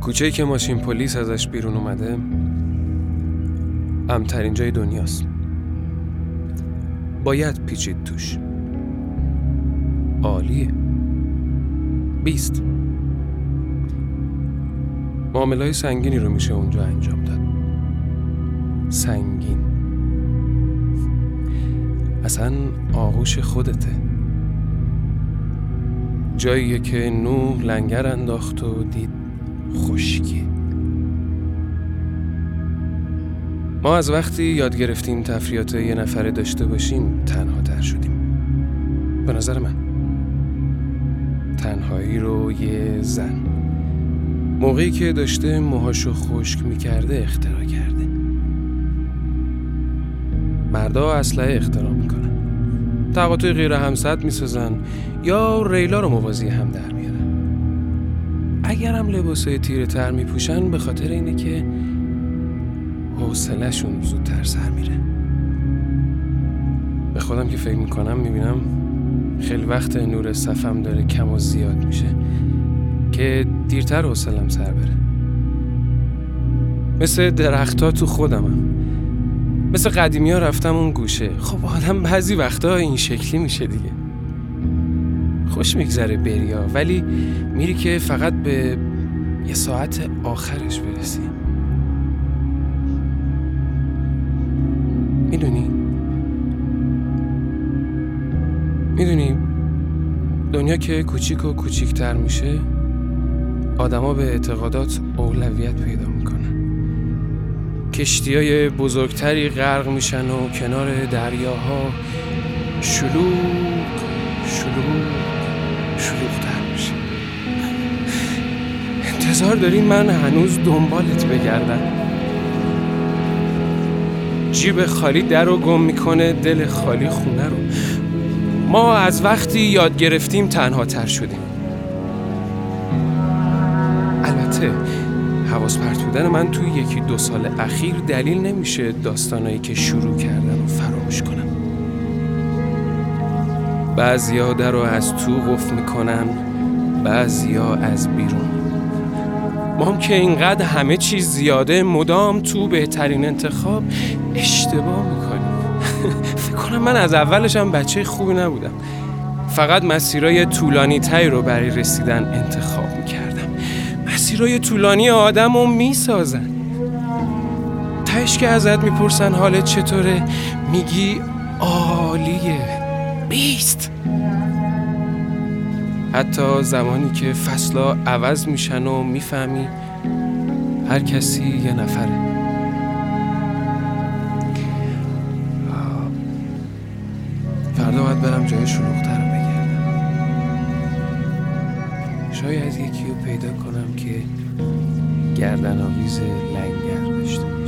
کوچه که ماشین پلیس ازش بیرون اومده امترین جای دنیاست. باید پیچید توش. عالیه. بیست. معامله های سنگینی رو میشه اونجا انجام داد. سنگین. اصلا آغوش خودته. جاییه که نوح لنگر انداخت و دید خشکی. ما از وقتی یاد گرفتیم تفریات یه نفره داشته باشیم تنها تر شدیم. به نظر من. تنهایی رو یه زن. موقعی که داشته موهاشو خشک می‌کرده اختراع کرده. مردا اسلحه اختراع می‌کنن. تقاطع غیر همسد می‌سازن یا ریلا رو موازی هم در اگرم لباسای تیره تر میپوشن به خاطر اینه که حوصلهشون زودتر سر میره. به خودم که فکر می‌کنم می‌بینم خیلی وقت نور صفم داره کم و زیاد میشه که دیرتر حوصلم سر بره. مثل درختها تو خودمم. مثل قدیمی ها رفتم اون گوشه. خب آدم بعضی وقتا این شکلی میشه دیگه. خوش میگذره بریا ولی میری که فقط به یه ساعت آخرش برسی. می‌دونی؟ می‌دونی؟ دنیا که کوچیک و کوچیکتر میشه آدما به اعتقادات اولویت پیدا می‌کنن. کشتی های بزرگتری غرق میشن و کنار دریاها. شلوغ شلوغ. شلوغتر میشه. انتظار داری من هنوز دنبالت بگردم. جیب خالی در رو گم می‌کنه دل خالی خونه رو. ما از وقتی یاد گرفتیم تنها تر شدیم. البته حواس پرت بودن من توی یکی دو سال اخیر دلیل نمیشه داستانایی که شروع کردن و فراموش کنم. بعضیا در رو از تو قفل می‌کنن بعضیا از بیرون. ما هم که اینقدر همه چیز زیاده مدام تو بهترین انتخاب اشتباه می‌کنیم فکر کنم من از اولشم بچه خوبی نبودم. فقط مسیرای طولانی تایی رو برای رسیدن انتخاب می‌کردم. مسیرای طولانی آدم رو می‌سازن. تش که ازت می‌پرسن حالت چطوره میگی عالیه. بیست. حتی زمانی که فصلا عوض میشن و می‌فهمی هر کسی یه نفره. فردا باید برم جای شلوغتر رو بگردم. شاید یکی رو پیدا کنم که گردن آویز لنگر داشته